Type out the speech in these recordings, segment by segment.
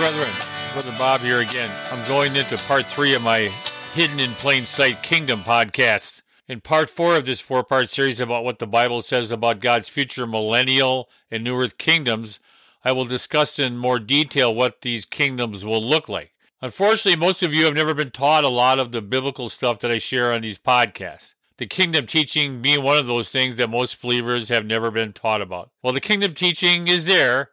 brethren. Brother Bob here again. I'm going into part three of my Hidden in Plain Sight Kingdom podcast. In part four of this four part series about what the Bible says about God's future millennial and new earth kingdoms, I will discuss in more detail what these kingdoms will look like. Unfortunately, most of you have never been taught a lot of the biblical stuff that I share on these podcasts. The kingdom teaching being one of those things that most believers have never been taught about. Well, the kingdom teaching is there,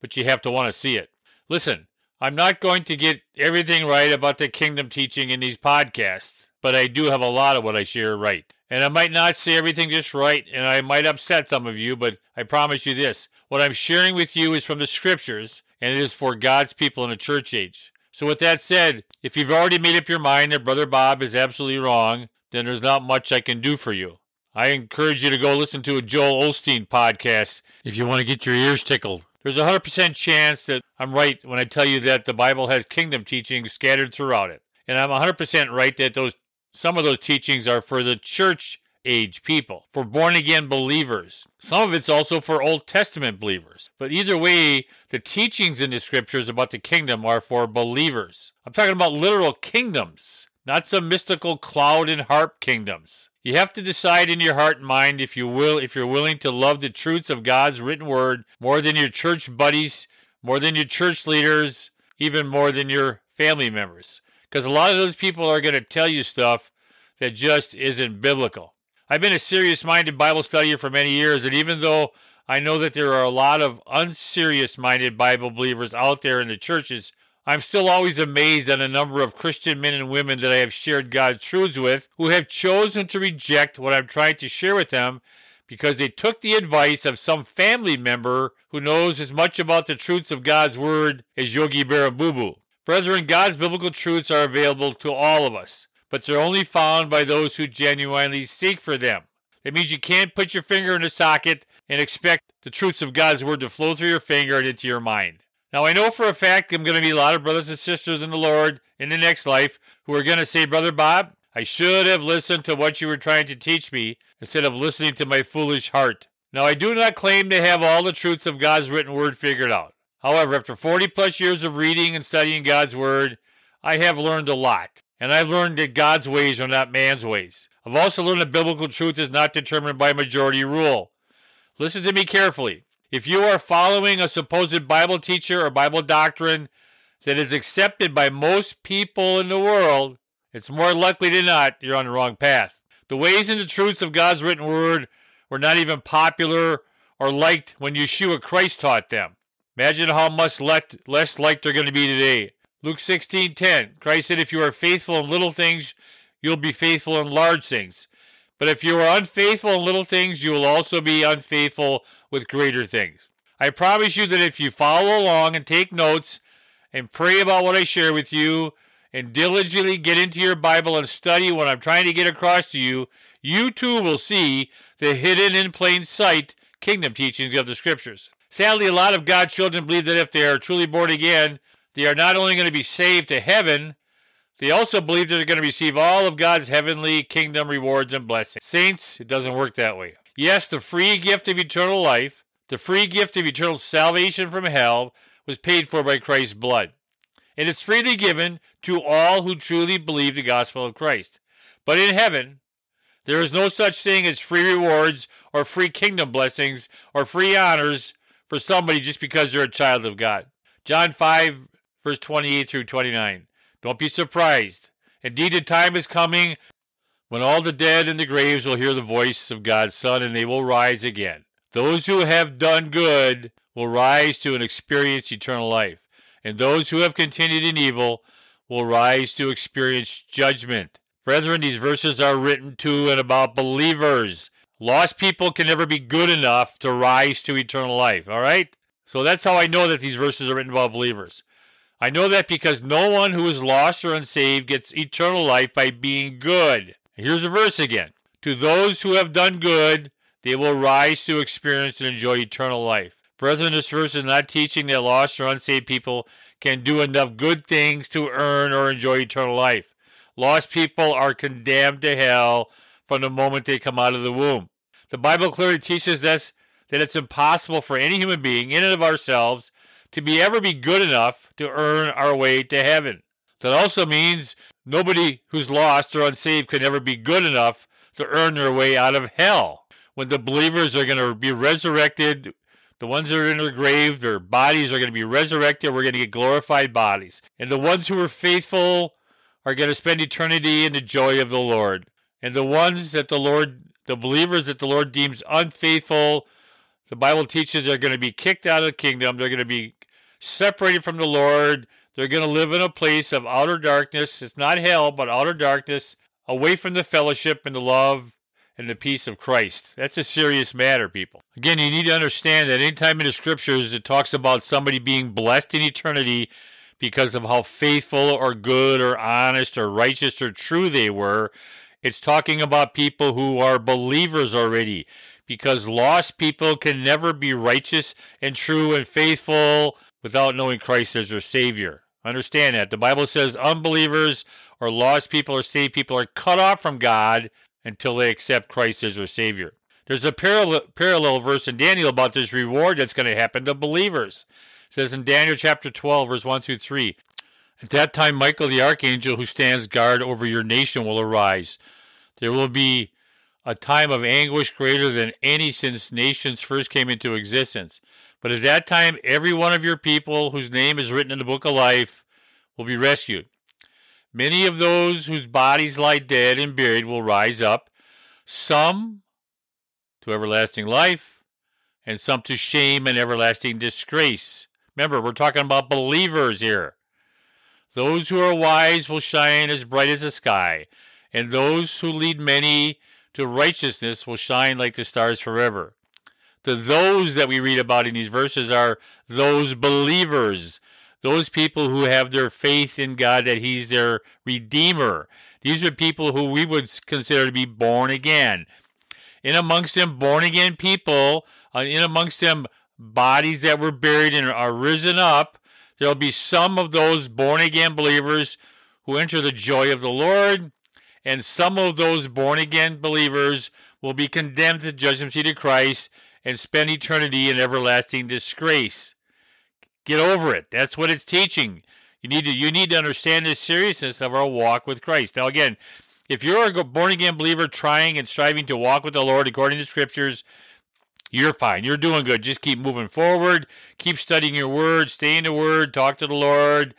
but you have to want to see it. Listen, I'm not going to get everything right about the kingdom teaching in these podcasts, but I do have a lot of what I share right. And I might not say everything just right, and I might upset some of you, but I promise you this what I'm sharing with you is from the scriptures, and it is for God's people in the church age. So, with that said, if you've already made up your mind that Brother Bob is absolutely wrong, then there's not much I can do for you. I encourage you to go listen to a Joel Osteen podcast if you want to get your ears tickled. There's a 100% chance that I'm right when I tell you that the Bible has kingdom teachings scattered throughout it. And I'm 100% right that those some of those teachings are for the church age people, for born again believers. Some of it's also for Old Testament believers. But either way, the teachings in the scriptures about the kingdom are for believers. I'm talking about literal kingdoms, not some mystical cloud and harp kingdoms. You have to decide in your heart and mind if you will if you're willing to love the truths of God's written word more than your church buddies, more than your church leaders, even more than your family members. Because a lot of those people are going to tell you stuff that just isn't biblical. I've been a serious minded Bible studier for many years, and even though I know that there are a lot of unserious minded Bible believers out there in the churches, I'm still always amazed at a number of Christian men and women that I have shared God's truths with who have chosen to reject what I'm trying to share with them because they took the advice of some family member who knows as much about the truths of God's Word as Yogi Berra Boo Boo. Brethren, God's biblical truths are available to all of us, but they're only found by those who genuinely seek for them. That means you can't put your finger in a socket and expect the truths of God's Word to flow through your finger and into your mind. Now, I know for a fact I'm going to be a lot of brothers and sisters in the Lord in the next life who are going to say, Brother Bob, I should have listened to what you were trying to teach me instead of listening to my foolish heart. Now, I do not claim to have all the truths of God's written word figured out. However, after 40 plus years of reading and studying God's word, I have learned a lot. And I've learned that God's ways are not man's ways. I've also learned that biblical truth is not determined by majority rule. Listen to me carefully. If you are following a supposed Bible teacher or Bible doctrine that is accepted by most people in the world, it's more likely than not you're on the wrong path. The ways and the truths of God's written word were not even popular or liked when Yeshua Christ taught them. Imagine how much less liked they're going to be today. Luke 16:10. Christ said, "If you are faithful in little things, you'll be faithful in large things. But if you are unfaithful in little things, you will also be unfaithful with greater things. I promise you that if you follow along and take notes and pray about what I share with you and diligently get into your Bible and study what I'm trying to get across to you, you too will see the hidden in plain sight kingdom teachings of the scriptures. Sadly, a lot of God's children believe that if they are truly born again, they are not only going to be saved to heaven, they also believe they're going to receive all of God's heavenly kingdom rewards and blessings. Saints, it doesn't work that way. Yes, the free gift of eternal life, the free gift of eternal salvation from hell, was paid for by Christ's blood. And it's freely given to all who truly believe the gospel of Christ. But in heaven, there is no such thing as free rewards or free kingdom blessings or free honors for somebody just because they're a child of God. John 5, verse 28 through 29. Don't be surprised. Indeed, the time is coming when all the dead in the graves will hear the voice of God's Son and they will rise again. Those who have done good will rise to experience eternal life, and those who have continued in evil will rise to experience judgment. Brethren, these verses are written to and about believers. Lost people can never be good enough to rise to eternal life, all right? So that's how I know that these verses are written about believers. I know that because no one who is lost or unsaved gets eternal life by being good. Here's a verse again. To those who have done good, they will rise to experience and enjoy eternal life. Brethren, this verse is not teaching that lost or unsaved people can do enough good things to earn or enjoy eternal life. Lost people are condemned to hell from the moment they come out of the womb. The Bible clearly teaches us that it's impossible for any human being, in and of ourselves, to be ever be good enough to earn our way to heaven. That also means nobody who's lost or unsaved can ever be good enough to earn their way out of hell. When the believers are going to be resurrected, the ones that are in their grave, their bodies are going to be resurrected. We're going to get glorified bodies. And the ones who are faithful are going to spend eternity in the joy of the Lord. And the ones that the Lord, the believers that the Lord deems unfaithful, the Bible teaches they're going to be kicked out of the kingdom. They're going to be separated from the Lord. They're going to live in a place of outer darkness. It's not hell, but outer darkness, away from the fellowship and the love and the peace of Christ. That's a serious matter, people. Again, you need to understand that anytime in the scriptures it talks about somebody being blessed in eternity because of how faithful or good or honest or righteous or true they were, it's talking about people who are believers already. Because lost people can never be righteous and true and faithful without knowing Christ as their Savior. Understand that. The Bible says unbelievers or lost people or saved people are cut off from God until they accept Christ as their Savior. There's a parallel, parallel verse in Daniel about this reward that's going to happen to believers. It says in Daniel chapter 12, verse 1 through 3 At that time, Michael the archangel who stands guard over your nation will arise. There will be a time of anguish greater than any since nations first came into existence. But at that time, every one of your people whose name is written in the book of life will be rescued. Many of those whose bodies lie dead and buried will rise up, some to everlasting life, and some to shame and everlasting disgrace. Remember, we're talking about believers here. Those who are wise will shine as bright as the sky, and those who lead many to righteousness will shine like the stars forever. The those that we read about in these verses are those believers those people who have their faith in God that He's their Redeemer. These are people who we would consider to be born again. In amongst them, born again people, uh, in amongst them, bodies that were buried and are risen up, there'll be some of those born again believers who enter the joy of the Lord, and some of those born again believers will be condemned to judgment seat of Christ and spend eternity in everlasting disgrace. Get over it. That's what it's teaching. You need to you need to understand the seriousness of our walk with Christ. Now again, if you're a born again believer trying and striving to walk with the Lord according to scriptures, you're fine. You're doing good. Just keep moving forward. Keep studying your word. Stay in the word. Talk to the Lord.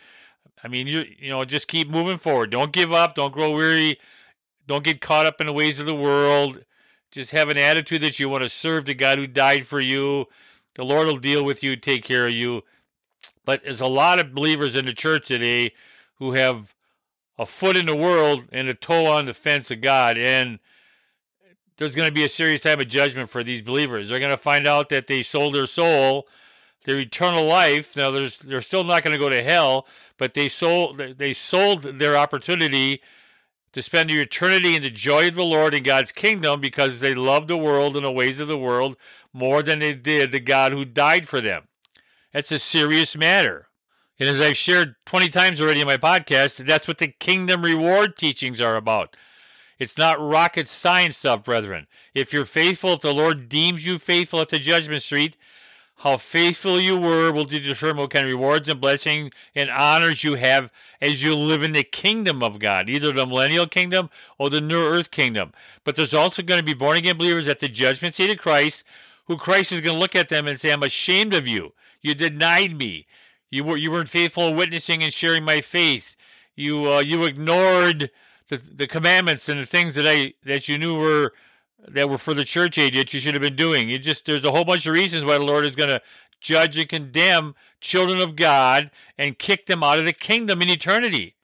I mean, you you know, just keep moving forward. Don't give up. Don't grow weary. Don't get caught up in the ways of the world. Just have an attitude that you want to serve the God who died for you. The Lord will deal with you, take care of you. But there's a lot of believers in the church today who have a foot in the world and a toe on the fence of God. And there's going to be a serious time of judgment for these believers. They're going to find out that they sold their soul, their eternal life. Now, there's, they're still not going to go to hell, but they sold, they sold their opportunity to spend their eternity in the joy of the Lord in God's kingdom because they loved the world and the ways of the world more than they did the God who died for them. That's a serious matter. And as I've shared 20 times already in my podcast, that's what the kingdom reward teachings are about. It's not rocket science stuff, brethren. If you're faithful, if the Lord deems you faithful at the judgment street, how faithful you were will determine what kind of rewards and blessings and honors you have as you live in the kingdom of God, either the millennial kingdom or the new earth kingdom. But there's also going to be born again believers at the judgment seat of Christ, who Christ is going to look at them and say, I'm ashamed of you. You denied me. You were you weren't faithful in witnessing and sharing my faith. You uh, you ignored the the commandments and the things that I that you knew were that were for the church age that you should have been doing. It just there's a whole bunch of reasons why the Lord is going to judge and condemn children of God and kick them out of the kingdom in eternity.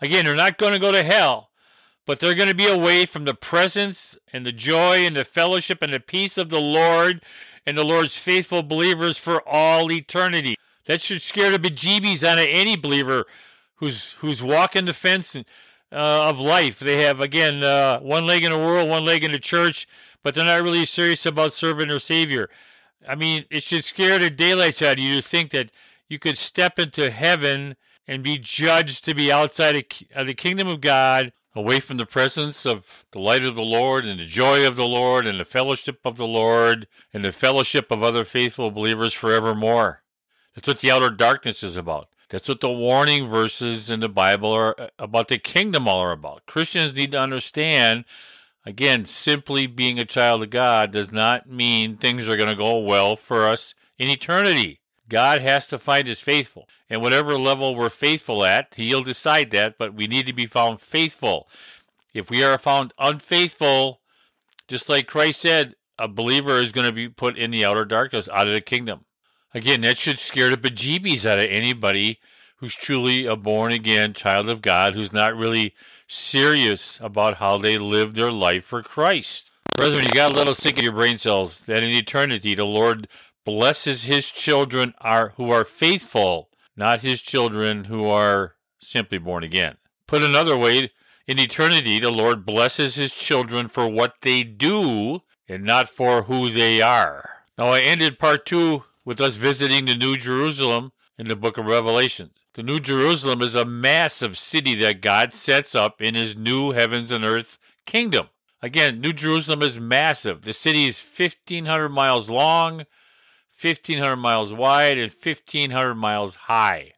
Again, they're not going to go to hell, but they're going to be away from the presence and the joy and the fellowship and the peace of the Lord and the Lord's faithful believers for all eternity. That should scare the bejeebies out of any believer who's who's walking the fence uh, of life. They have again uh, one leg in the world, one leg in the church, but they're not really serious about serving their Savior. I mean, it should scare the daylights out of you to think that you could step into heaven and be judged to be outside of the kingdom of God away from the presence of the light of the Lord and the joy of the Lord and the fellowship of the Lord and the fellowship of other faithful believers forevermore. That's what the outer darkness is about. That's what the warning verses in the Bible are uh, about the kingdom all are about. Christians need to understand again, simply being a child of God does not mean things are going to go well for us in eternity. God has to find us faithful. And whatever level we're faithful at, He'll decide that, but we need to be found faithful. If we are found unfaithful, just like Christ said, a believer is going to be put in the outer darkness out of the kingdom. Again, that should scare the bejeebies out of anybody who's truly a born again child of God, who's not really serious about how they live their life for Christ. Brethren, you got a little sick of your brain cells that in eternity the Lord blesses his children are who are faithful, not his children who are simply born again. Put another way, in eternity the Lord blesses his children for what they do and not for who they are. Now I ended part two with us visiting the New Jerusalem in the book of Revelation. The New Jerusalem is a massive city that God sets up in his new heavens and earth kingdom. Again, New Jerusalem is massive. The city is 1,500 miles long, 1,500 miles wide, and 1,500 miles high.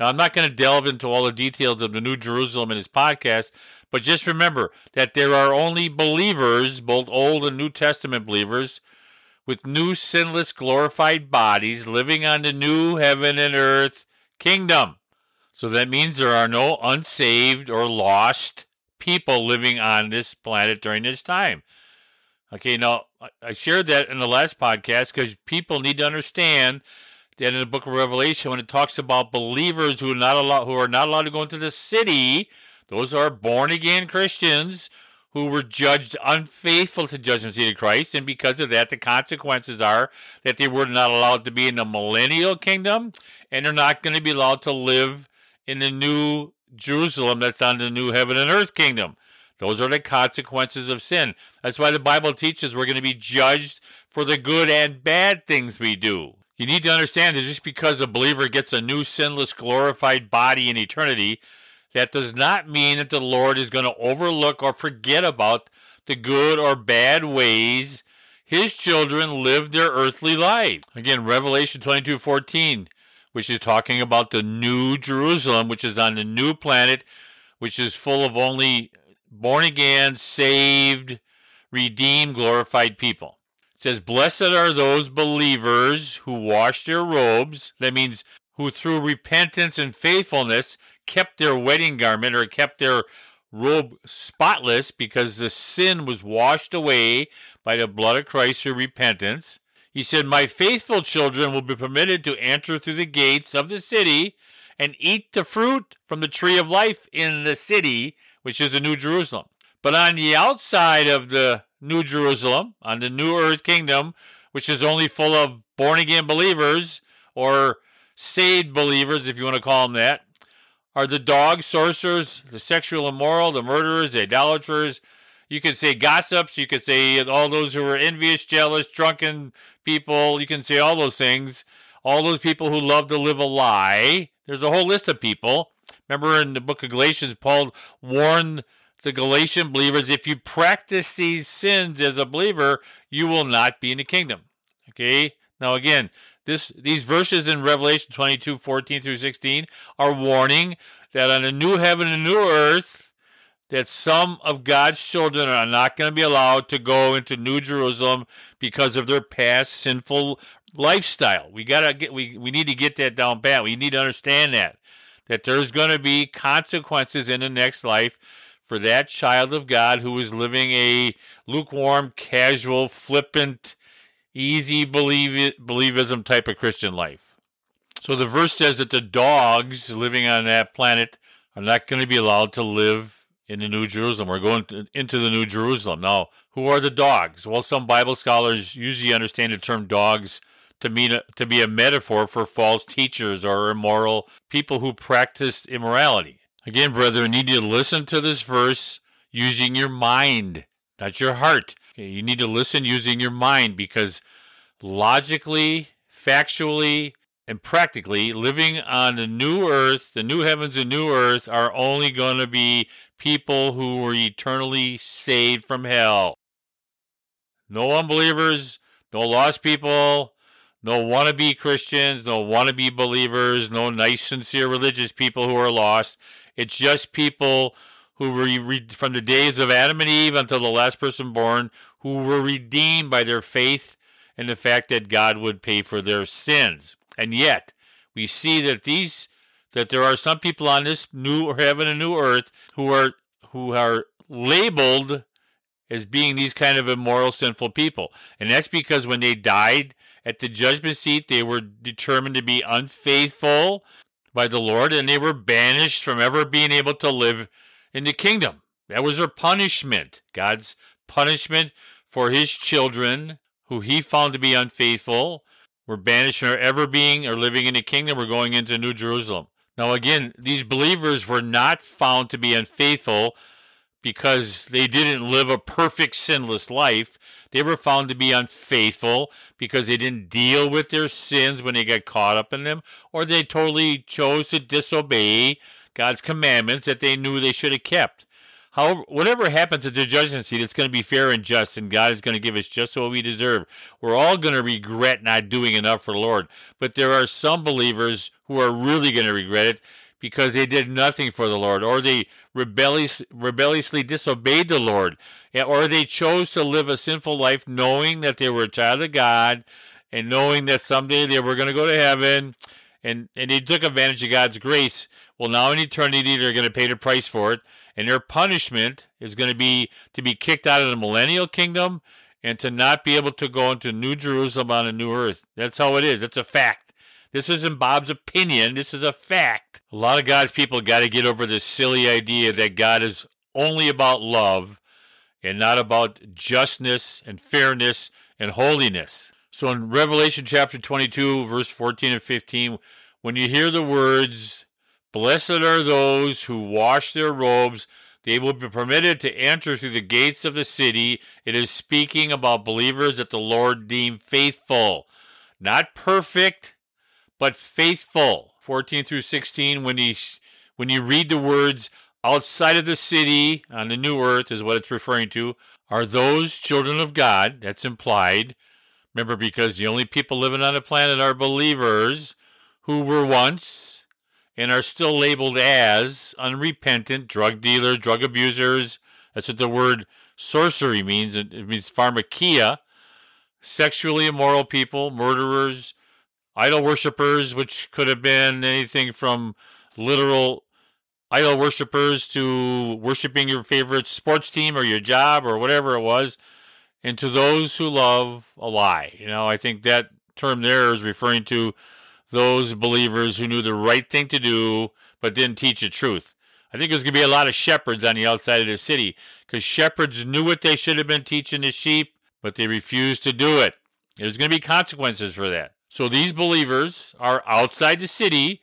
Now, I'm not going to delve into all the details of the New Jerusalem in this podcast, but just remember that there are only believers, both Old and New Testament believers, with new sinless glorified bodies living on the new heaven and earth kingdom. So that means there are no unsaved or lost people living on this planet during this time. Okay, now I shared that in the last podcast because people need to understand that in the book of Revelation, when it talks about believers who are not allowed who are not allowed to go into the city, those are born again Christians who were judged unfaithful to judgment seat of Christ, and because of that, the consequences are that they were not allowed to be in the millennial kingdom, and they're not going to be allowed to live in the new Jerusalem that's on the new heaven and earth kingdom. Those are the consequences of sin. That's why the Bible teaches we're going to be judged for the good and bad things we do. You need to understand that just because a believer gets a new sinless glorified body in eternity that does not mean that the Lord is going to overlook or forget about the good or bad ways his children live their earthly life. Again, Revelation 22 14, which is talking about the new Jerusalem, which is on the new planet, which is full of only born again, saved, redeemed, glorified people. It says, Blessed are those believers who wash their robes. That means who through repentance and faithfulness kept their wedding garment or kept their robe spotless because the sin was washed away by the blood of Christ through repentance. He said, My faithful children will be permitted to enter through the gates of the city and eat the fruit from the tree of life in the city, which is the New Jerusalem. But on the outside of the New Jerusalem, on the New Earth Kingdom, which is only full of born again believers or saved believers, if you want to call them that, are the dogs, sorcerers, the sexual immoral, the murderers, the idolaters. You could say gossips. You could say all those who are envious, jealous, drunken people. You can say all those things. All those people who love to live a lie. There's a whole list of people. Remember in the book of Galatians, Paul warned the Galatian believers if you practice these sins as a believer, you will not be in the kingdom. Okay? Now, again, this, these verses in Revelation 22, 14 through 16 are warning that on a new heaven and new earth, that some of God's children are not going to be allowed to go into New Jerusalem because of their past sinful lifestyle. We gotta get we, we need to get that down pat. We need to understand that. That there's gonna be consequences in the next life for that child of God who is living a lukewarm, casual, flippant, easy believe believism type of Christian life. So the verse says that the dogs living on that planet are not going to be allowed to live in the New Jerusalem. We're going to, into the New Jerusalem. Now, who are the dogs? Well, some Bible scholars usually understand the term dogs to mean to be a metaphor for false teachers or immoral people who practice immorality. Again, brethren, you need to listen to this verse using your mind, not your heart. You need to listen using your mind because logically, factually, and practically, living on the new earth, the new heavens and new earth, are only going to be people who were eternally saved from hell. No unbelievers, no lost people, no wannabe Christians, no wannabe believers, no nice, sincere religious people who are lost. It's just people who were from the days of Adam and Eve until the last person born who were redeemed by their faith and the fact that God would pay for their sins. And yet, we see that these that there are some people on this new heaven and new earth who are who are labeled as being these kind of immoral sinful people. And that's because when they died at the judgment seat, they were determined to be unfaithful by the Lord and they were banished from ever being able to live in the kingdom. That was their punishment. God's punishment for his children who he found to be unfaithful were banished from ever being or living in the kingdom We're going into New Jerusalem. Now, again, these believers were not found to be unfaithful because they didn't live a perfect sinless life. They were found to be unfaithful because they didn't deal with their sins when they got caught up in them, or they totally chose to disobey God's commandments that they knew they should have kept. However, whatever happens at the judgment seat, it's going to be fair and just, and God is going to give us just what we deserve. We're all going to regret not doing enough for the Lord, but there are some believers who are really going to regret it because they did nothing for the Lord, or they rebellious, rebelliously disobeyed the Lord, or they chose to live a sinful life knowing that they were a child of God and knowing that someday they were going to go to heaven, and, and they took advantage of God's grace. Well, now in eternity, they're going to pay the price for it and their punishment is going to be to be kicked out of the millennial kingdom and to not be able to go into New Jerusalem on a new earth. That's how it is. It's a fact. This isn't Bob's opinion. This is a fact. A lot of God's people got to get over this silly idea that God is only about love and not about justness and fairness and holiness. So in Revelation chapter 22, verse 14 and 15, when you hear the words, Blessed are those who wash their robes. They will be permitted to enter through the gates of the city. It is speaking about believers that the Lord deemed faithful. Not perfect, but faithful. 14 through 16, when you, when you read the words outside of the city on the new earth, is what it's referring to, are those children of God. That's implied. Remember, because the only people living on the planet are believers who were once and are still labeled as unrepentant drug dealers, drug abusers. That's what the word sorcery means. It means pharmakeia, sexually immoral people, murderers, idol worshippers, which could have been anything from literal idol worshippers to worshiping your favorite sports team or your job or whatever it was, and to those who love a lie. You know, I think that term there is referring to those believers who knew the right thing to do but didn't teach the truth. I think there's going to be a lot of shepherds on the outside of the city because shepherds knew what they should have been teaching the sheep, but they refused to do it. There's going to be consequences for that. So these believers are outside the city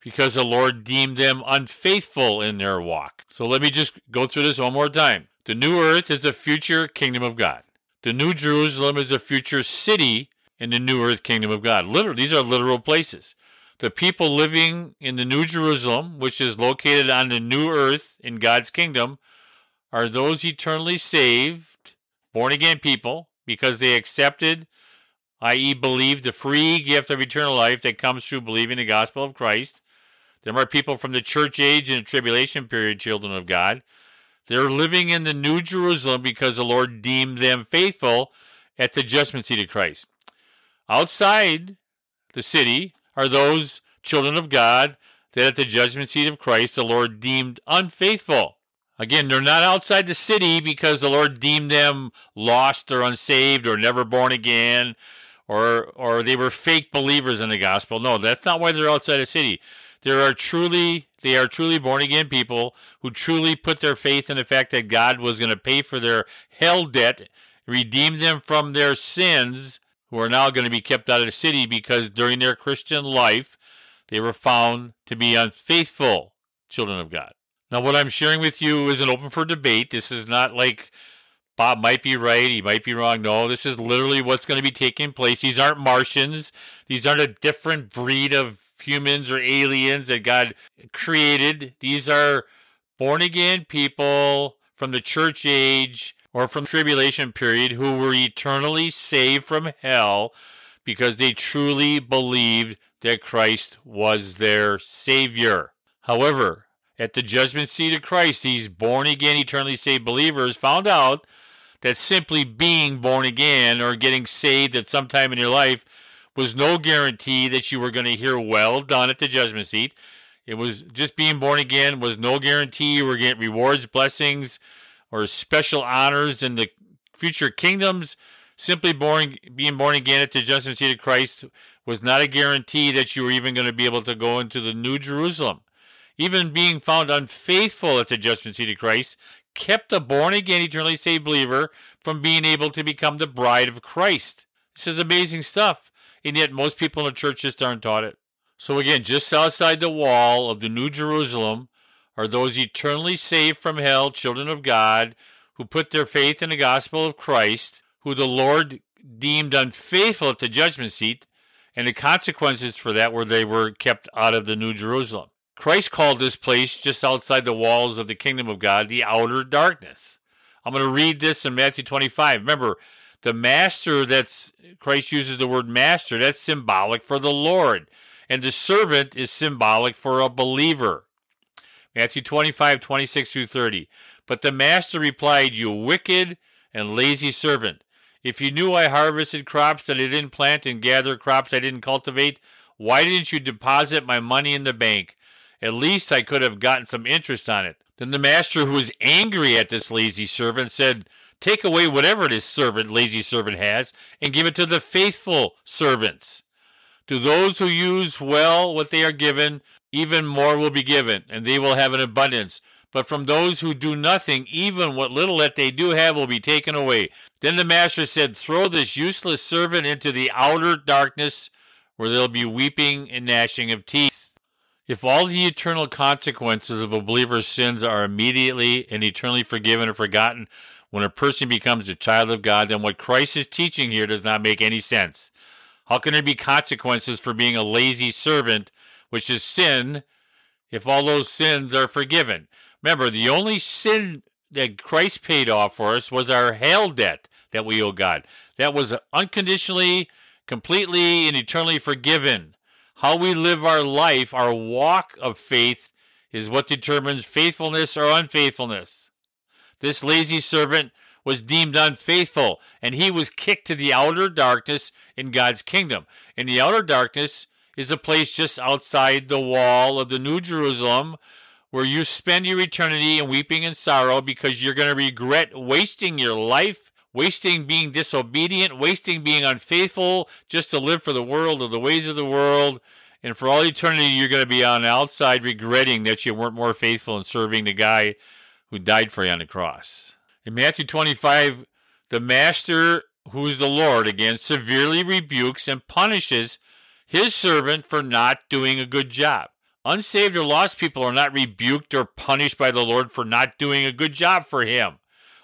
because the Lord deemed them unfaithful in their walk. So let me just go through this one more time. The new earth is the future kingdom of God. The new Jerusalem is the future city in the new earth kingdom of God. Literal, these are literal places. The people living in the New Jerusalem, which is located on the new earth in God's kingdom, are those eternally saved, born again people, because they accepted, i.e., believed the free gift of eternal life that comes through believing the gospel of Christ. There are people from the church age and tribulation period, children of God. They're living in the New Jerusalem because the Lord deemed them faithful at the judgment seat of Christ. Outside the city are those children of God that at the judgment seat of Christ the Lord deemed unfaithful. Again, they're not outside the city because the Lord deemed them lost or unsaved or never born again or or they were fake believers in the gospel. No, that's not why they're outside the city. There are truly they are truly born again people who truly put their faith in the fact that God was going to pay for their hell debt, redeem them from their sins who are now going to be kept out of the city because during their Christian life they were found to be unfaithful children of God. Now, what I'm sharing with you isn't open for debate. This is not like Bob might be right, he might be wrong. No, this is literally what's going to be taking place. These aren't Martians, these aren't a different breed of humans or aliens that God created. These are born again people from the church age or from tribulation period who were eternally saved from hell because they truly believed that Christ was their Savior. However, at the judgment seat of Christ, these born again, eternally saved believers found out that simply being born again or getting saved at some time in your life was no guarantee that you were going to hear well done at the judgment seat. It was just being born again was no guarantee you were getting rewards, blessings, or special honors in the future kingdoms. Simply born, being born again at the judgment seat of Christ was not a guarantee that you were even going to be able to go into the New Jerusalem. Even being found unfaithful at the judgment seat of Christ kept a born again, eternally saved believer from being able to become the bride of Christ. This is amazing stuff, and yet most people in the church just aren't taught it. So, again, just outside the wall of the New Jerusalem are those eternally saved from hell, children of God, who put their faith in the gospel of Christ, who the Lord deemed unfaithful at the judgment seat, and the consequences for that were they were kept out of the New Jerusalem. Christ called this place just outside the walls of the kingdom of God the outer darkness. I'm going to read this in Matthew 25. Remember, the master that's Christ uses the word master, that's symbolic for the Lord. And the servant is symbolic for a believer. Matthew 25, 26 through 30. But the master replied, You wicked and lazy servant. If you knew I harvested crops that I didn't plant and gather crops I didn't cultivate, why didn't you deposit my money in the bank? At least I could have gotten some interest on it. Then the master, who was angry at this lazy servant, said, Take away whatever this servant, lazy servant, has, and give it to the faithful servants. To those who use well what they are given, even more will be given, and they will have an abundance. But from those who do nothing, even what little that they do have will be taken away. Then the master said, Throw this useless servant into the outer darkness, where there will be weeping and gnashing of teeth. If all the eternal consequences of a believer's sins are immediately and eternally forgiven or forgotten when a person becomes a child of God, then what Christ is teaching here does not make any sense. How can there be consequences for being a lazy servant, which is sin, if all those sins are forgiven? Remember, the only sin that Christ paid off for us was our hell debt that we owe God. That was unconditionally, completely, and eternally forgiven. How we live our life, our walk of faith, is what determines faithfulness or unfaithfulness. This lazy servant was deemed unfaithful, and he was kicked to the outer darkness in God's kingdom. In the outer darkness is a place just outside the wall of the New Jerusalem where you spend your eternity in weeping and sorrow because you're going to regret wasting your life wasting being disobedient, wasting being unfaithful just to live for the world or the ways of the world. And for all eternity, you're going to be on the outside regretting that you weren't more faithful in serving the guy who died for you on the cross. In Matthew 25, the master, who is the Lord, again, severely rebukes and punishes his servant for not doing a good job. Unsaved or lost people are not rebuked or punished by the Lord for not doing a good job for him.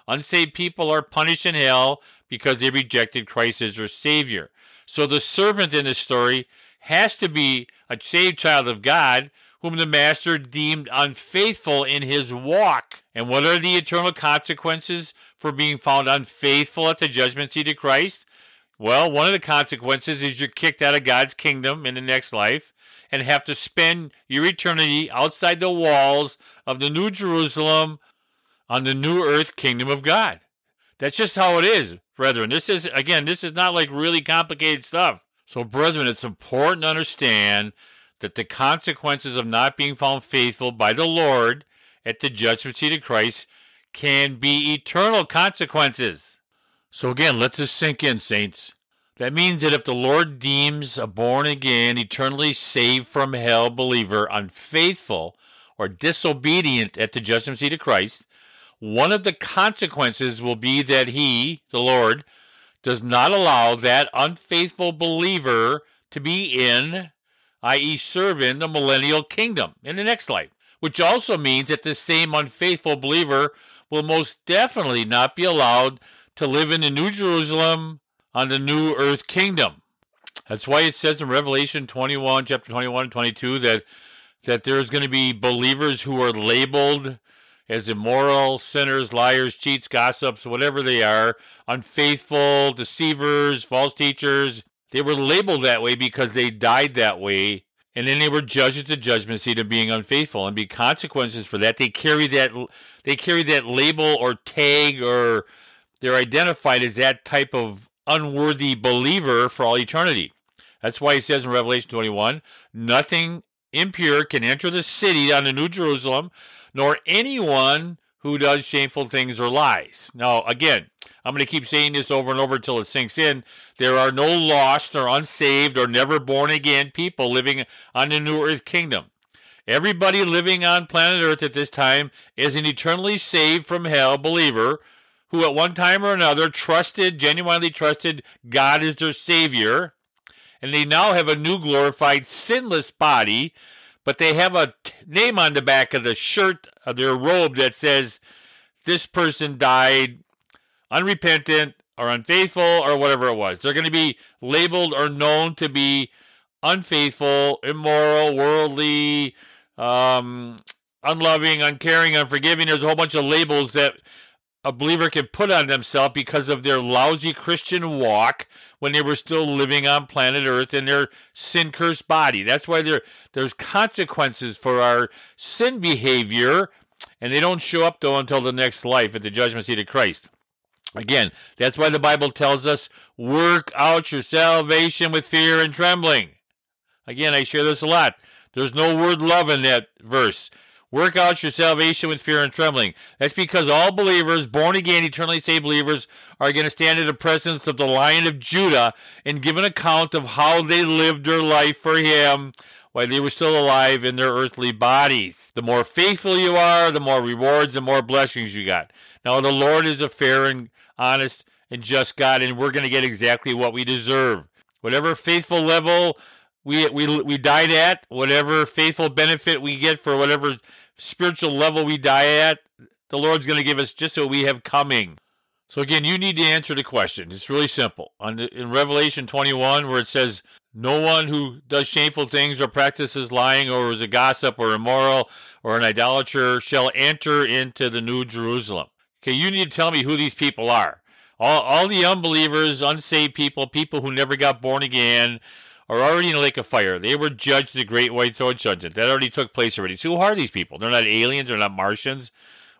Unsaved people are punished in hell because they rejected Christ as their Savior. So the servant in this story has to be a saved child of God whom the master deemed unfaithful in his walk. And what are the eternal consequences for being found unfaithful at the judgment seat of Christ? Well, one of the consequences is you're kicked out of God's kingdom in the next life and have to spend your eternity outside the walls of the New Jerusalem on the new earth kingdom of God. That's just how it is, brethren. This is, again, this is not like really complicated stuff. So, brethren, it's important to understand that the consequences of not being found faithful by the Lord at the judgment seat of Christ can be eternal consequences. So, again, let this sink in, saints. That means that if the Lord deems a born again, eternally saved from hell believer unfaithful or disobedient at the judgment seat of Christ, one of the consequences will be that he, the Lord, does not allow that unfaithful believer to be in, i.e., serve in the millennial kingdom in the next life, which also means that the same unfaithful believer will most definitely not be allowed to live in the New Jerusalem on the new earth kingdom. That's why it says in Revelation 21, chapter 21 and 22, that, that there's going to be believers who are labeled as immoral, sinners, liars, cheats, gossips, whatever they are, unfaithful, deceivers, false teachers, They were labeled that way because they died that way, and then they were judged at the judgment seat of being unfaithful, and be consequences for that. They carry that they carry that label or tag, or they're identified as that type of unworthy believer for all eternity. That's why he says in Revelation 21, nothing impure can enter the city on the New Jerusalem, nor anyone who does shameful things or lies. Now, again, I'm going to keep saying this over and over until it sinks in. There are no lost or unsaved or never born again people living on the new earth kingdom. Everybody living on planet Earth at this time is an eternally saved from hell believer who, at one time or another, trusted, genuinely trusted God as their Savior. And they now have a new glorified, sinless body, but they have a name on the back of the shirt of their robe that says, This person died unrepentant or unfaithful or whatever it was. They're going to be labeled or known to be unfaithful, immoral, worldly, um, unloving, uncaring, unforgiving. There's a whole bunch of labels that a believer can put on themselves because of their lousy Christian walk when they were still living on planet Earth in their sin cursed body. That's why there, there's consequences for our sin behavior, and they don't show up though until the next life at the judgment seat of Christ. Again, that's why the Bible tells us work out your salvation with fear and trembling. Again, I share this a lot. There's no word love in that verse. Work out your salvation with fear and trembling. That's because all believers, born again, eternally saved believers, are going to stand in the presence of the Lion of Judah and give an account of how they lived their life for Him while they were still alive in their earthly bodies. The more faithful you are, the more rewards and more blessings you got. Now, the Lord is a fair and honest, and just God, and we're going to get exactly what we deserve. Whatever faithful level we, we, we died at, whatever faithful benefit we get for whatever spiritual level we die at, the Lord's going to give us just what we have coming. So again, you need to answer the question. It's really simple. in Revelation 21, where it says, "No one who does shameful things or practices lying or is a gossip or immoral or an idolater shall enter into the New Jerusalem." Okay, you need to tell me who these people are. All, all the unbelievers, unsaved people, people who never got born again, are already in a lake of fire. They were judged the great white throne judgment. That already took place already. So who are these people? They're not aliens. They're not Martians.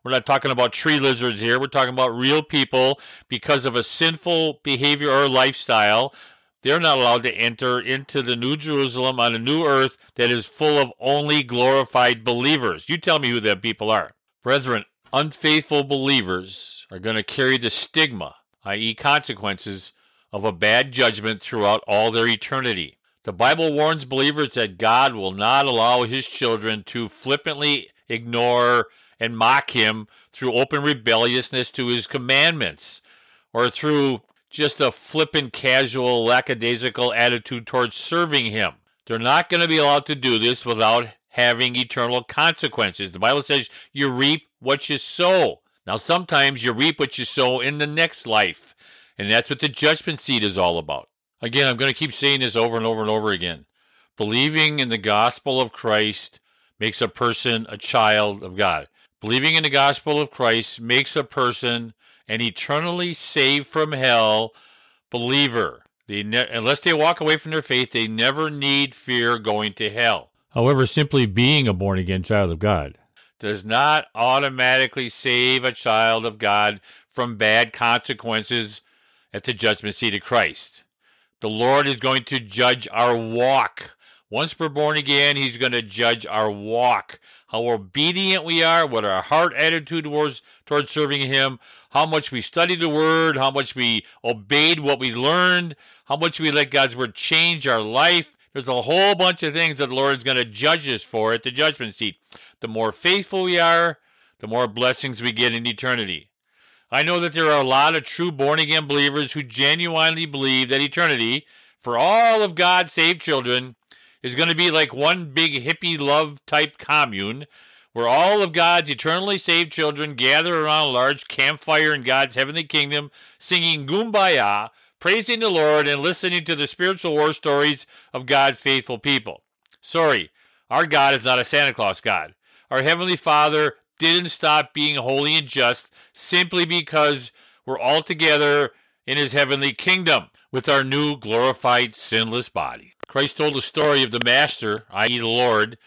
We're not talking about tree lizards here. We're talking about real people because of a sinful behavior or lifestyle. They're not allowed to enter into the New Jerusalem on a new earth that is full of only glorified believers. You tell me who that people are. Brethren, unfaithful believers are going to carry the stigma, i.e., consequences, of a bad judgment throughout all their eternity. The Bible warns believers that God will not allow his children to flippantly ignore and mock him through open rebelliousness to his commandments or through just a flippant, casual, lackadaisical attitude towards serving him. They're not going to be allowed to do this without having eternal consequences. The Bible says you reap what you sow. Now, sometimes you reap what you sow in the next life, and that's what the judgment seat is all about. Again, I'm going to keep saying this over and over and over again. Believing in the gospel of Christ makes a person a child of God. Believing in the gospel of Christ makes a person an eternally saved from hell believer. They ne- unless they walk away from their faith, they never need fear going to hell. However, simply being a born again child of God does not automatically save a child of God from bad consequences at the judgment seat of Christ. The Lord is going to judge our walk. Once we're born again, He's going to judge our walk. How obedient we are, what our heart attitude was towards serving Him, how much we studied the Word, how much we obeyed what we learned, how much we let God's Word change our life, there's a whole bunch of things that the Lord is going to judge us for at the judgment seat. The more faithful we are, the more blessings we get in eternity. I know that there are a lot of true born again believers who genuinely believe that eternity, for all of God's saved children, is going to be like one big hippie love type commune where all of God's eternally saved children gather around a large campfire in God's heavenly kingdom singing Kumbaya praising the Lord and listening to the spiritual war stories of God's faithful people. Sorry, our God is not a Santa Claus God. Our Heavenly Father didn't stop being holy and just simply because we're all together in his heavenly kingdom with our new glorified sinless body. Christ told the story of the Master, i.e., the Lord,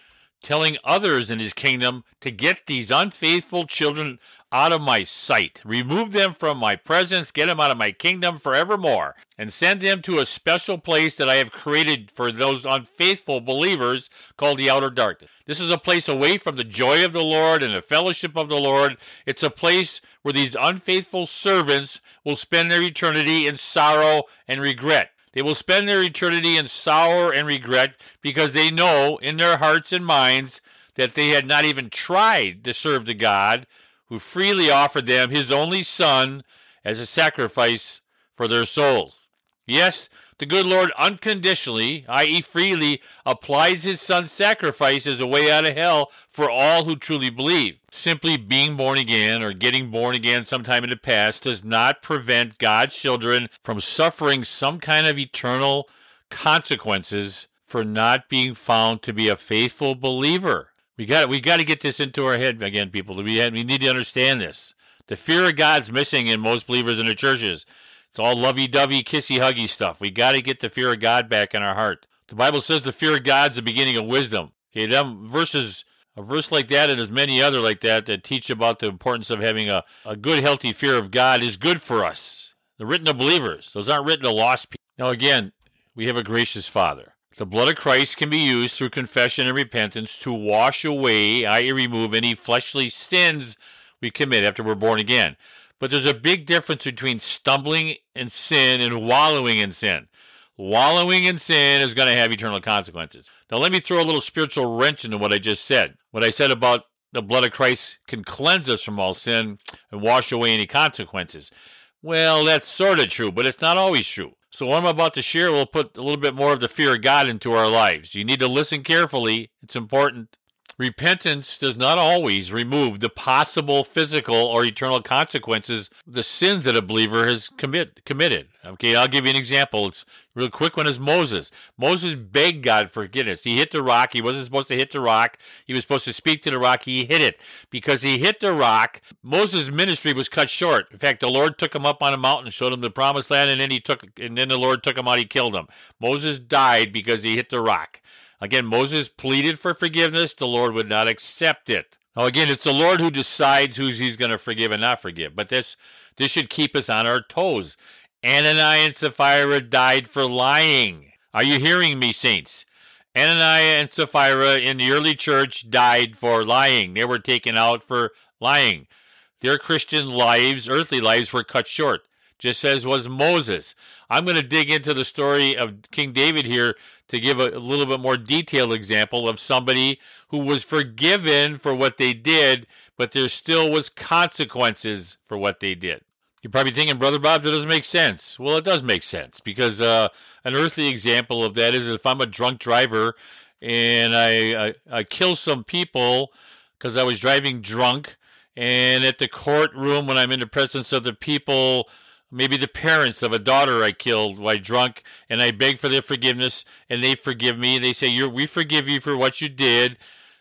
telling others in his kingdom to get these unfaithful children out of my sight, remove them from my presence, get them out of my kingdom forevermore, and send them to a special place that I have created for those unfaithful believers called the outer darkness. This is a place away from the joy of the Lord and the fellowship of the Lord. It's a place where these unfaithful servants will spend their eternity in sorrow and regret. They will spend their eternity in sorrow and regret because they know in their hearts and minds that they had not even tried to serve the God who freely offered them his only Son as a sacrifice for their souls. Yes, the good Lord unconditionally, i.e., freely, applies his son's sacrifice as a way out of hell for all who truly believe. Simply being born again or getting born again sometime in the past does not prevent God's children from suffering some kind of eternal consequences for not being found to be a faithful believer. We got we got to get this into our head again, people. We we need to understand this. The fear of God's missing in most believers in the churches. It's all lovey-dovey, kissy-huggy stuff. We got to get the fear of God back in our heart. The Bible says the fear of God's the beginning of wisdom. Okay, them verses, a verse like that, and as many other like that that teach about the importance of having a, a good, healthy fear of God is good for us. They're written to believers. Those aren't written to lost people. Now, again, we have a gracious Father. The blood of Christ can be used through confession and repentance to wash away, i.e., remove any fleshly sins we commit after we're born again. But there's a big difference between stumbling in sin and wallowing in sin. Wallowing in sin is going to have eternal consequences. Now, let me throw a little spiritual wrench into what I just said. What I said about the blood of Christ can cleanse us from all sin and wash away any consequences. Well, that's sort of true, but it's not always true. So, what I'm about to share will put a little bit more of the fear of God into our lives. You need to listen carefully, it's important. Repentance does not always remove the possible physical or eternal consequences the sins that a believer has commit, committed. Okay, I'll give you an example. It's real quick one is Moses. Moses begged God forgiveness. He hit the rock. He wasn't supposed to hit the rock. He was supposed to speak to the rock. He hit it. Because he hit the rock, Moses' ministry was cut short. In fact, the Lord took him up on a mountain, showed him the promised land, and then he took and then the Lord took him out, he killed him. Moses died because he hit the rock. Again, Moses pleaded for forgiveness. The Lord would not accept it. Now, again, it's the Lord who decides who he's going to forgive and not forgive. But this, this should keep us on our toes. Ananias and Sapphira died for lying. Are you hearing me, saints? Ananias and Sapphira in the early church died for lying. They were taken out for lying. Their Christian lives, earthly lives, were cut short, just as was Moses. I'm going to dig into the story of King David here to give a, a little bit more detailed example of somebody who was forgiven for what they did, but there still was consequences for what they did. You're probably thinking, Brother Bob, that doesn't make sense. Well, it does make sense because uh, an earthly example of that is if I'm a drunk driver and I, I, I kill some people because I was driving drunk, and at the courtroom when I'm in the presence of the people maybe the parents of a daughter I killed while drunk, and I beg for their forgiveness, and they forgive me. They say, "You're we forgive you for what you did."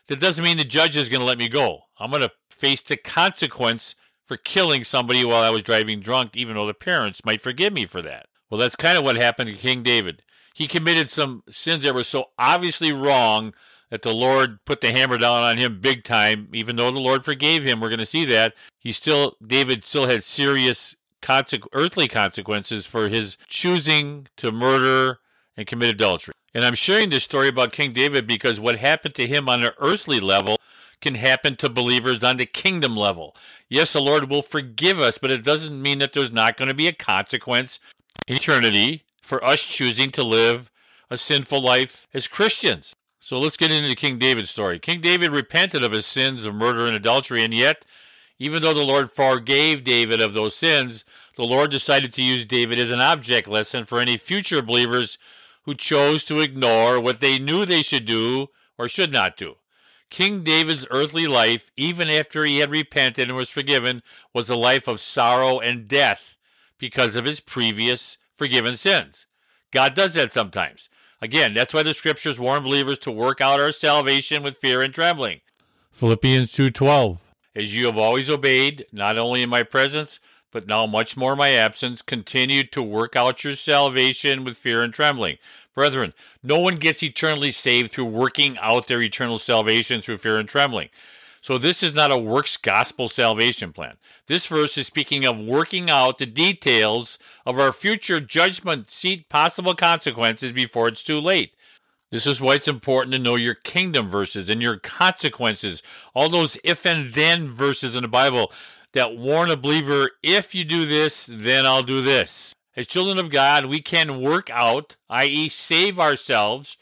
That doesn't mean the judge is going to let me go. I'm going to face the consequence for killing somebody while I was driving drunk, even though the parents might forgive me for that. Well, that's kind of what happened to King David. He committed some sins that were so obviously wrong that the Lord put the hammer down on him big time. Even though the Lord forgave him, we're going to see that he still David still had serious consequ- earthly consequences for his choosing to murder and commit adultery. And I'm sharing this story about King David because what happened to him on an earthly level can happen to believers on the kingdom level. Yes, the Lord will forgive us, but it doesn't mean that there's not going to be a consequence eternity for us choosing to live a sinful life as Christians. So let's get into King David's story. King David repented of his sins of murder and adultery, and yet even though the Lord forgave David of those sins, the Lord decided to use David as an object lesson for any future believers who chose to ignore what they knew they should do or should not do. King David's earthly life, even after he had repented and was forgiven, was a life of sorrow and death because of his previous forgiven sins. God does that sometimes. Again, that's why the scriptures warn believers to work out our salvation with fear and trembling. Philippians 2:12 as you have always obeyed, not only in my presence, but now much more in my absence, continue to work out your salvation with fear and trembling. Brethren, no one gets eternally saved through working out their eternal salvation through fear and trembling. So this is not a works gospel salvation plan. This verse is speaking of working out the details of our future judgment seat possible consequences before it's too late. This is why it's important to know your kingdom verses and your consequences. All those if and then verses in the Bible that warn a believer if you do this, then I'll do this. As children of God, we can work out, i.e., save ourselves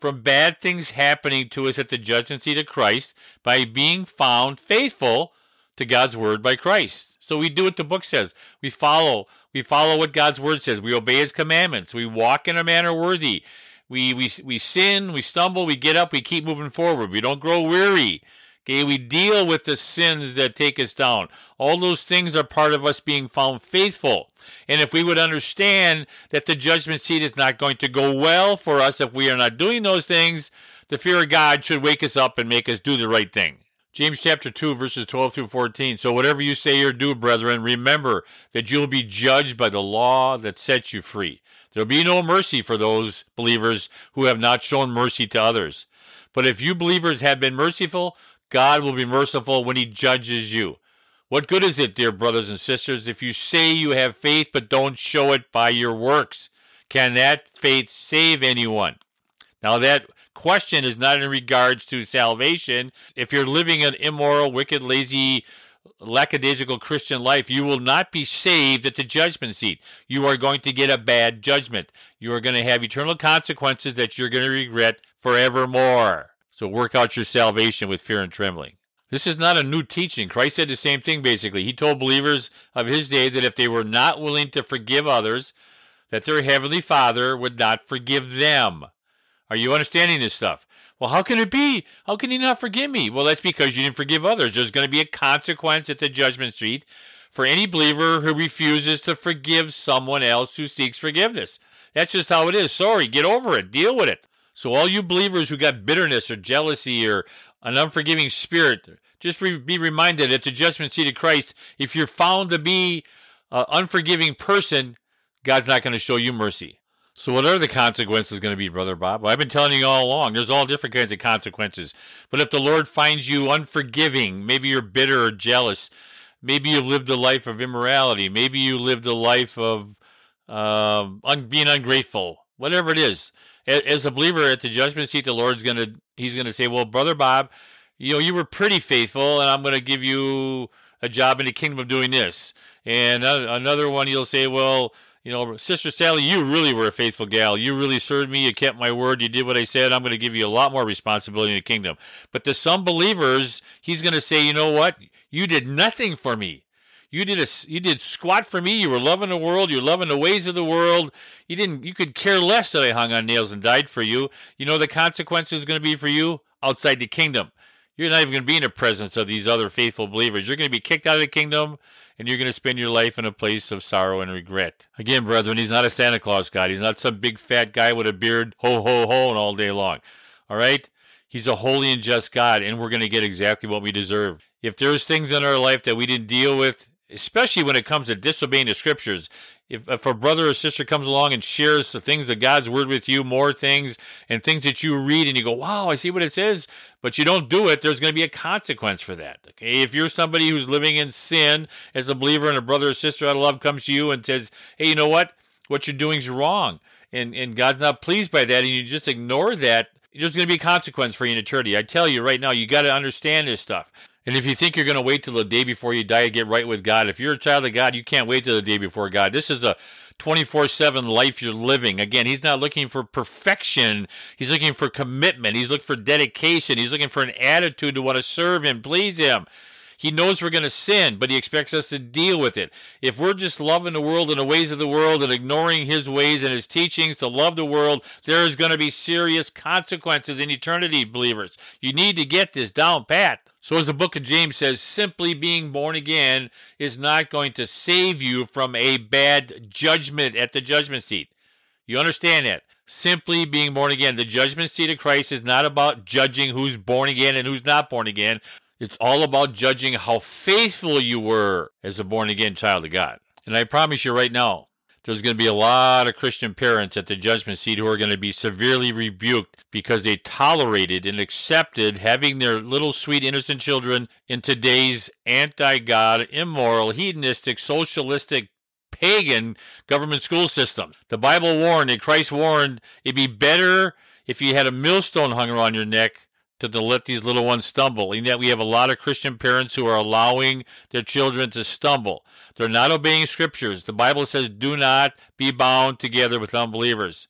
from bad things happening to us at the judgment seat of Christ by being found faithful to God's word by Christ. So we do what the book says. We follow. We follow what God's word says. We obey his commandments. We walk in a manner worthy. We, we, we sin, we stumble, we get up, we keep moving forward. We don't grow weary. Okay, we deal with the sins that take us down. All those things are part of us being found faithful. And if we would understand that the judgment seat is not going to go well for us if we are not doing those things, the fear of God should wake us up and make us do the right thing. James chapter 2, verses 12 through 14. So whatever you say or do, brethren, remember that you'll be judged by the law that sets you free. There'll be no mercy for those believers who have not shown mercy to others. But if you believers have been merciful, God will be merciful when he judges you. What good is it, dear brothers and sisters, if you say you have faith but don't show it by your works? Can that faith save anyone? Now, that question is not in regards to salvation. If you're living an immoral, wicked, lazy, lackadaisical Christian life, you will not be saved at the judgment seat. You are going to get a bad judgment. You are going to have eternal consequences that you're going to regret forevermore. So work out your salvation with fear and trembling. This is not a new teaching. Christ said the same thing basically. He told believers of his day that if they were not willing to forgive others, that their heavenly Father would not forgive them. Are you understanding this stuff? Well, how can it be? How can he not forgive me? Well, that's because you didn't forgive others. There's going to be a consequence at the judgment seat for any believer who refuses to forgive someone else who seeks forgiveness. That's just how it is. Sorry, get over it. Deal with it. So, all you believers who got bitterness or jealousy or an unforgiving spirit, just re- be reminded at the judgment seat of Christ, if you're found to be an unforgiving person, God's not going to show you mercy. So, what are the consequences going to be, Brother Bob? Well, I've been telling you all along, there's all different kinds of consequences. But if the Lord finds you unforgiving, maybe you're bitter or jealous, maybe you lived a life of immorality, maybe you lived a life of uh, un- being ungrateful, whatever it is. As a believer at the judgment seat, the Lord's going to, He's going to say, Well, Brother Bob, you know, you were pretty faithful, and I'm going to give you a job in the kingdom of doing this. And another one, you'll say, Well, you know, Sister Sally, you really were a faithful gal. You really served me. You kept my word. You did what I said. I'm going to give you a lot more responsibility in the kingdom. But to some believers, he's going to say, you know what? You did nothing for me. You did a you did squat for me. You were loving the world. You're loving the ways of the world. You didn't. You could care less that I hung on nails and died for you. You know the consequence is going to be for you outside the kingdom. You're not even going to be in the presence of these other faithful believers. You're going to be kicked out of the kingdom and you're going to spend your life in a place of sorrow and regret. Again, brethren, he's not a Santa Claus God. He's not some big fat guy with a beard, ho, ho, ho, and all day long. All right? He's a holy and just God, and we're going to get exactly what we deserve. If there's things in our life that we didn't deal with, especially when it comes to disobeying the scriptures, if, if a brother or sister comes along and shares the things of God's word with you, more things and things that you read and you go, wow, I see what it says, but you don't do it, there's going to be a consequence for that. Okay. If you're somebody who's living in sin as a believer and a brother or sister out of love comes to you and says, hey, you know what? What you're doing is wrong. And, and God's not pleased by that. And you just ignore that. There's going to be a consequence for you in eternity. I tell you right now, you got to understand this stuff. And if you think you're going to wait till the day before you die to get right with God, if you're a child of God, you can't wait till the day before God. This is a 24 7 life you're living. Again, he's not looking for perfection. He's looking for commitment. He's looking for dedication. He's looking for an attitude to want to serve him, please him. He knows we're going to sin, but he expects us to deal with it. If we're just loving the world and the ways of the world and ignoring his ways and his teachings to love the world, there is going to be serious consequences in eternity, believers. You need to get this down pat. So, as the book of James says, simply being born again is not going to save you from a bad judgment at the judgment seat. You understand that? Simply being born again. The judgment seat of Christ is not about judging who's born again and who's not born again. It's all about judging how faithful you were as a born again child of God. And I promise you right now, there's going to be a lot of Christian parents at the judgment seat who are going to be severely rebuked because they tolerated and accepted having their little sweet innocent children in today's anti God, immoral, hedonistic, socialistic, pagan government school system. The Bible warned and Christ warned it'd be better if you had a millstone hung around your neck to, to let these little ones stumble. And yet we have a lot of Christian parents who are allowing their children to stumble. They're not obeying scriptures. The Bible says, do not be bound together with unbelievers.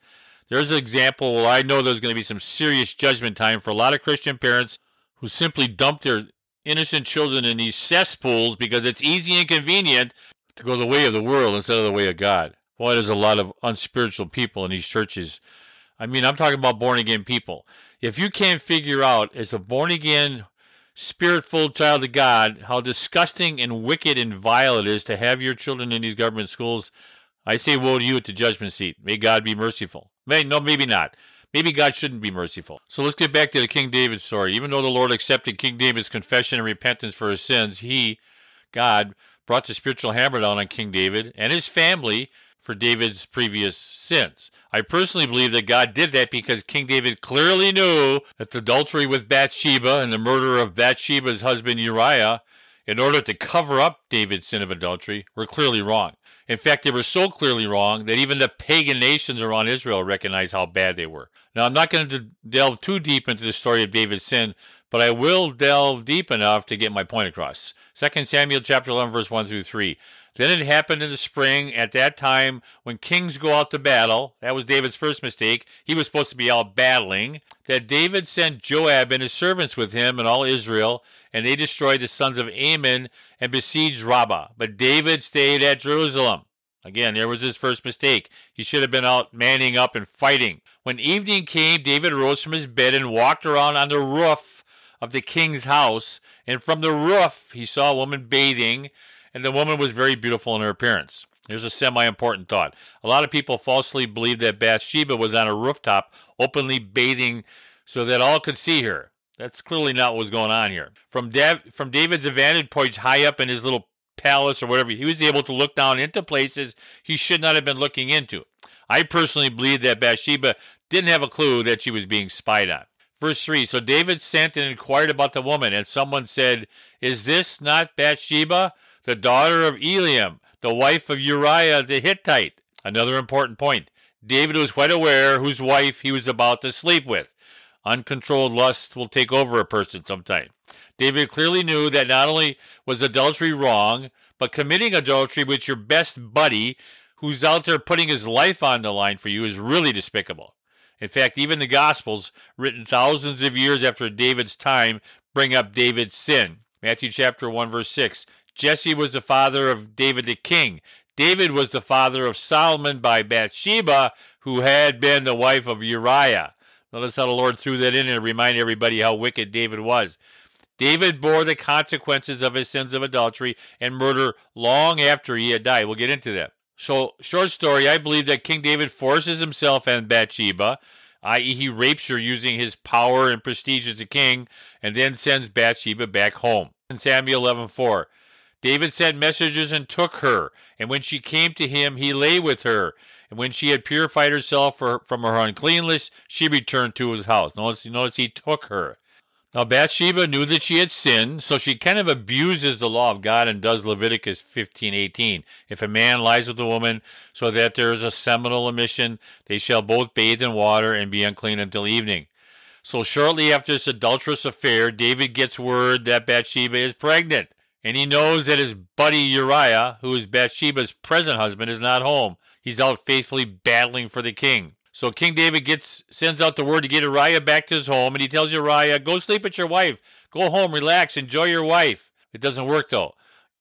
There's an example where I know there's going to be some serious judgment time for a lot of Christian parents who simply dump their innocent children in these cesspools because it's easy and convenient to go the way of the world instead of the way of God. Boy, there's a lot of unspiritual people in these churches. I mean, I'm talking about born again people if you can't figure out as a born again, spirit filled child of God how disgusting and wicked and vile it is to have your children in these government schools, I say woe to you at the judgment seat. May God be merciful. May no, maybe not. Maybe God shouldn't be merciful. So let's get back to the King David story. Even though the Lord accepted King David's confession and repentance for his sins, he, God, brought the spiritual hammer down on King David and his family for David's previous sins. I personally believe that God did that because King David clearly knew that the adultery with Bathsheba and the murder of Bathsheba's husband Uriah, in order to cover up David's sin of adultery, were clearly wrong. In fact, they were so clearly wrong that even the pagan nations around Israel recognized how bad they were. Now, I'm not going to delve too deep into the story of David's sin, but I will delve deep enough to get my point across. 2 Samuel chapter 11 verse 1 through 3. Then it happened in the spring at that time when kings go out to battle. That was David's first mistake. He was supposed to be out battling. That David sent Joab and his servants with him and all Israel, and they destroyed the sons of Ammon and besieged Rabbah. But David stayed at Jerusalem. Again, there was his first mistake. He should have been out manning up and fighting. When evening came, David rose from his bed and walked around on the roof of the king's house. And from the roof, he saw a woman bathing and the woman was very beautiful in her appearance. Here's a semi important thought. A lot of people falsely believe that Bathsheba was on a rooftop openly bathing so that all could see her. That's clearly not what was going on here. From, Dav- from David's vantage point high up in his little palace or whatever, he was able to look down into places he should not have been looking into. I personally believe that Bathsheba didn't have a clue that she was being spied on. Verse 3 So David sent and inquired about the woman, and someone said, Is this not Bathsheba? The daughter of Eliam, the wife of Uriah the Hittite. Another important point. David was quite aware whose wife he was about to sleep with. Uncontrolled lust will take over a person sometime. David clearly knew that not only was adultery wrong, but committing adultery with your best buddy who's out there putting his life on the line for you is really despicable. In fact, even the Gospels, written thousands of years after David's time, bring up David's sin. Matthew chapter 1 verse 6. Jesse was the father of David the king. David was the father of Solomon by Bathsheba, who had been the wife of Uriah. Notice how the Lord threw that in and remind everybody how wicked David was. David bore the consequences of his sins of adultery and murder long after he had died. We'll get into that. So, short story, I believe that King David forces himself on Bathsheba, i.e., he rapes her using his power and prestige as a king, and then sends Bathsheba back home. In Samuel 11:4, David sent messengers and took her, and when she came to him, he lay with her. And when she had purified herself from her uncleanness, she returned to his house. Notice, notice he took her. Now Bathsheba knew that she had sinned, so she kind of abuses the law of God and does Leviticus 15:18. If a man lies with a woman so that there is a seminal emission, they shall both bathe in water and be unclean until evening. So shortly after this adulterous affair, David gets word that Bathsheba is pregnant and he knows that his buddy Uriah, who is Bathsheba's present husband, is not home. He's out faithfully battling for the king. So King David gets sends out the word to get Uriah back to his home, and he tells Uriah, "Go sleep with your wife. Go home, relax, enjoy your wife." It doesn't work though.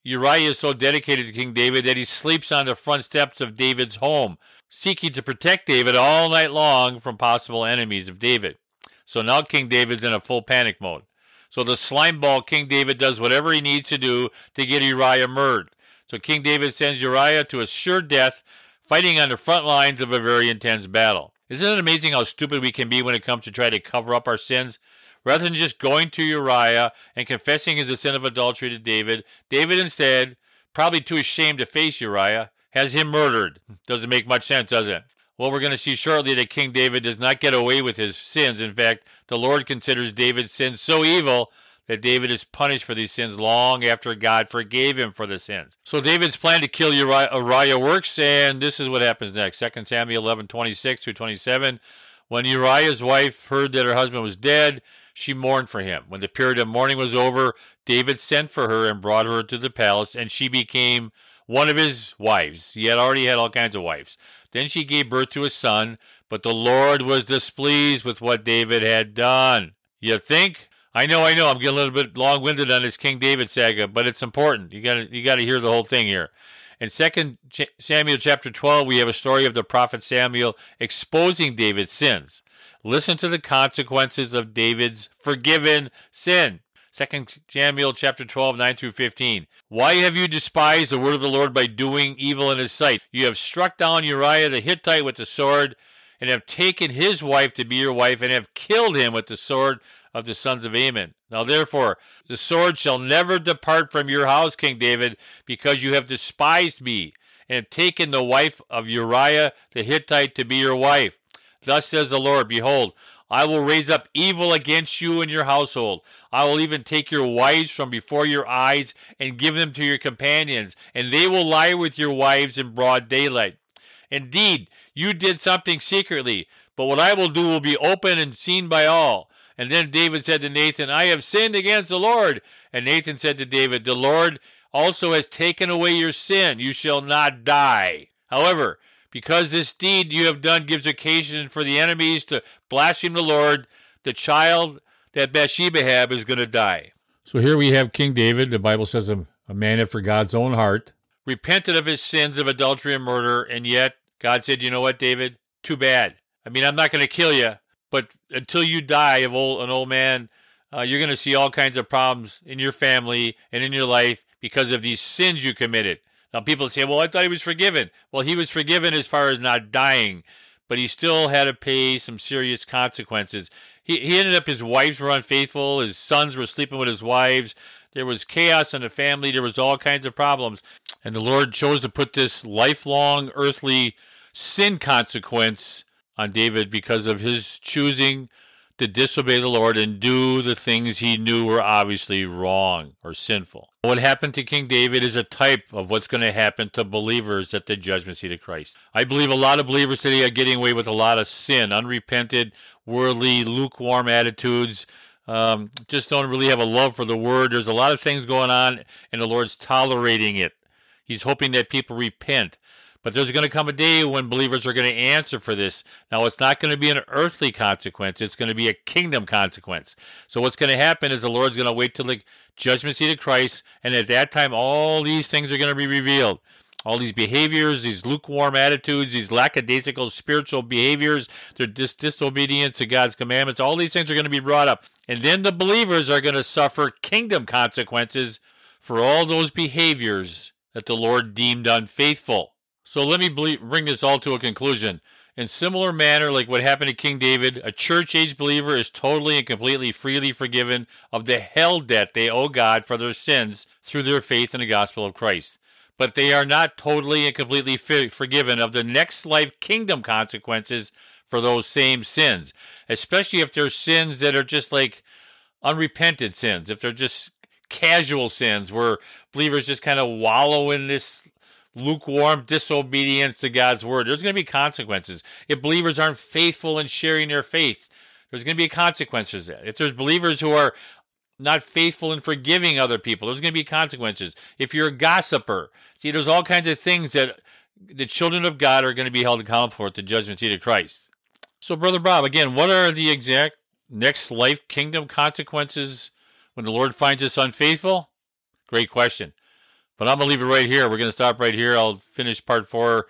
Uriah is so dedicated to King David that he sleeps on the front steps of David's home, seeking to protect David all night long from possible enemies of David. So now King David's in a full panic mode. So the slimeball King David does whatever he needs to do to get Uriah murdered. So King David sends Uriah to a sure death, fighting on the front lines of a very intense battle. Isn't it amazing how stupid we can be when it comes to try to cover up our sins? Rather than just going to Uriah and confessing his sin of adultery to David, David instead, probably too ashamed to face Uriah, has him murdered. Doesn't make much sense, does it? Well, we're going to see shortly that King David does not get away with his sins. In fact, the Lord considers David's sins so evil that David is punished for these sins long after God forgave him for the sins. So David's plan to kill Uriah, Uriah works, and this is what happens next. 2 Samuel 11, 26 through 27. When Uriah's wife heard that her husband was dead, she mourned for him. When the period of mourning was over, David sent for her and brought her to the palace, and she became one of his wives. He had already had all kinds of wives. Then she gave birth to a son, but the Lord was displeased with what David had done. You think? I know, I know. I'm getting a little bit long-winded on this King David saga, but it's important. You got to you got to hear the whole thing here. In Second Samuel chapter 12, we have a story of the prophet Samuel exposing David's sins. Listen to the consequences of David's forgiven sin. 2 Samuel chapter 12, 9 through 15. Why have you despised the word of the Lord by doing evil in his sight? You have struck down Uriah the Hittite with the sword, and have taken his wife to be your wife, and have killed him with the sword of the sons of Ammon. Now therefore, the sword shall never depart from your house, King David, because you have despised me, and have taken the wife of Uriah the Hittite to be your wife. Thus says the Lord, Behold, I will raise up evil against you and your household. I will even take your wives from before your eyes and give them to your companions, and they will lie with your wives in broad daylight. Indeed, you did something secretly, but what I will do will be open and seen by all. And then David said to Nathan, I have sinned against the Lord. And Nathan said to David, The Lord also has taken away your sin. You shall not die. However, because this deed you have done gives occasion for the enemies to blaspheme the Lord, the child that Bathsheba had is going to die. So here we have King David. The Bible says a, a man after God's own heart repented of his sins of adultery and murder, and yet God said, "You know what, David? Too bad. I mean, I'm not going to kill you, but until you die of old, an old man, uh, you're going to see all kinds of problems in your family and in your life because of these sins you committed." Now, people say, well, I thought he was forgiven. Well, he was forgiven as far as not dying, but he still had to pay some serious consequences. He, he ended up, his wives were unfaithful, his sons were sleeping with his wives. There was chaos in the family, there was all kinds of problems. And the Lord chose to put this lifelong earthly sin consequence on David because of his choosing to disobey the Lord and do the things he knew were obviously wrong or sinful. What happened to King David is a type of what's going to happen to believers at the judgment seat of Christ. I believe a lot of believers today are getting away with a lot of sin, unrepented, worldly, lukewarm attitudes. Um, just don't really have a love for the word. There's a lot of things going on, and the Lord's tolerating it. He's hoping that people repent. But there's going to come a day when believers are going to answer for this. Now, it's not going to be an earthly consequence, it's going to be a kingdom consequence. So, what's going to happen is the Lord's going to wait till the judgment seat of Christ, and at that time, all these things are going to be revealed. All these behaviors, these lukewarm attitudes, these lackadaisical spiritual behaviors, their dis- disobedience to God's commandments, all these things are going to be brought up. And then the believers are going to suffer kingdom consequences for all those behaviors that the Lord deemed unfaithful. So let me bring this all to a conclusion. In similar manner, like what happened to King David, a church age believer is totally and completely freely forgiven of the hell debt they owe God for their sins through their faith in the gospel of Christ. But they are not totally and completely forgiven of the next life kingdom consequences for those same sins, especially if they're sins that are just like unrepented sins, if they're just casual sins where believers just kind of wallow in this lukewarm disobedience to God's word. There's going to be consequences. If believers aren't faithful in sharing their faith, there's going to be consequences. If there's believers who are not faithful in forgiving other people, there's going to be consequences. If you're a gossiper, see, there's all kinds of things that the children of God are going to be held accountable for at the judgment seat of Christ. So, Brother Bob, again, what are the exact next life kingdom consequences when the Lord finds us unfaithful? Great question. But I'm going to leave it right here. We're going to stop right here. I'll finish part four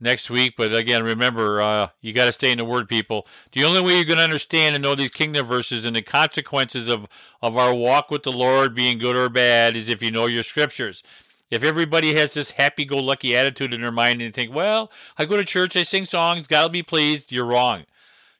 next week. But again, remember, uh, you got to stay in the Word, people. The only way you're going to understand and know these kingdom verses and the consequences of, of our walk with the Lord being good or bad is if you know your scriptures. If everybody has this happy go lucky attitude in their mind and think, well, I go to church, I sing songs, God will be pleased, you're wrong.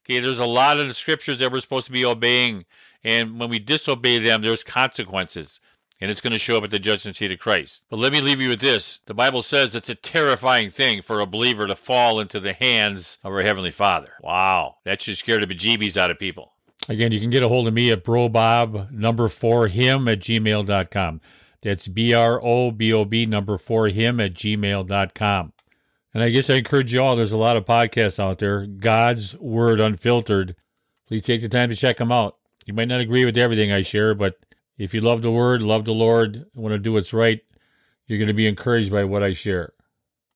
Okay, there's a lot of the scriptures that we're supposed to be obeying And when we disobey them, there's consequences. And it's going to show up at the judgment seat of Christ. But let me leave you with this. The Bible says it's a terrifying thing for a believer to fall into the hands of our Heavenly Father. Wow. That should scare the bejeebies out of people. Again, you can get a hold of me at brobob number four him at gmail.com. That's B R O B O B number four him at gmail.com. And I guess I encourage you all, there's a lot of podcasts out there. God's Word Unfiltered. Please take the time to check them out. You might not agree with everything I share, but if you love the Word, love the Lord, want to do what's right, you're going to be encouraged by what I share.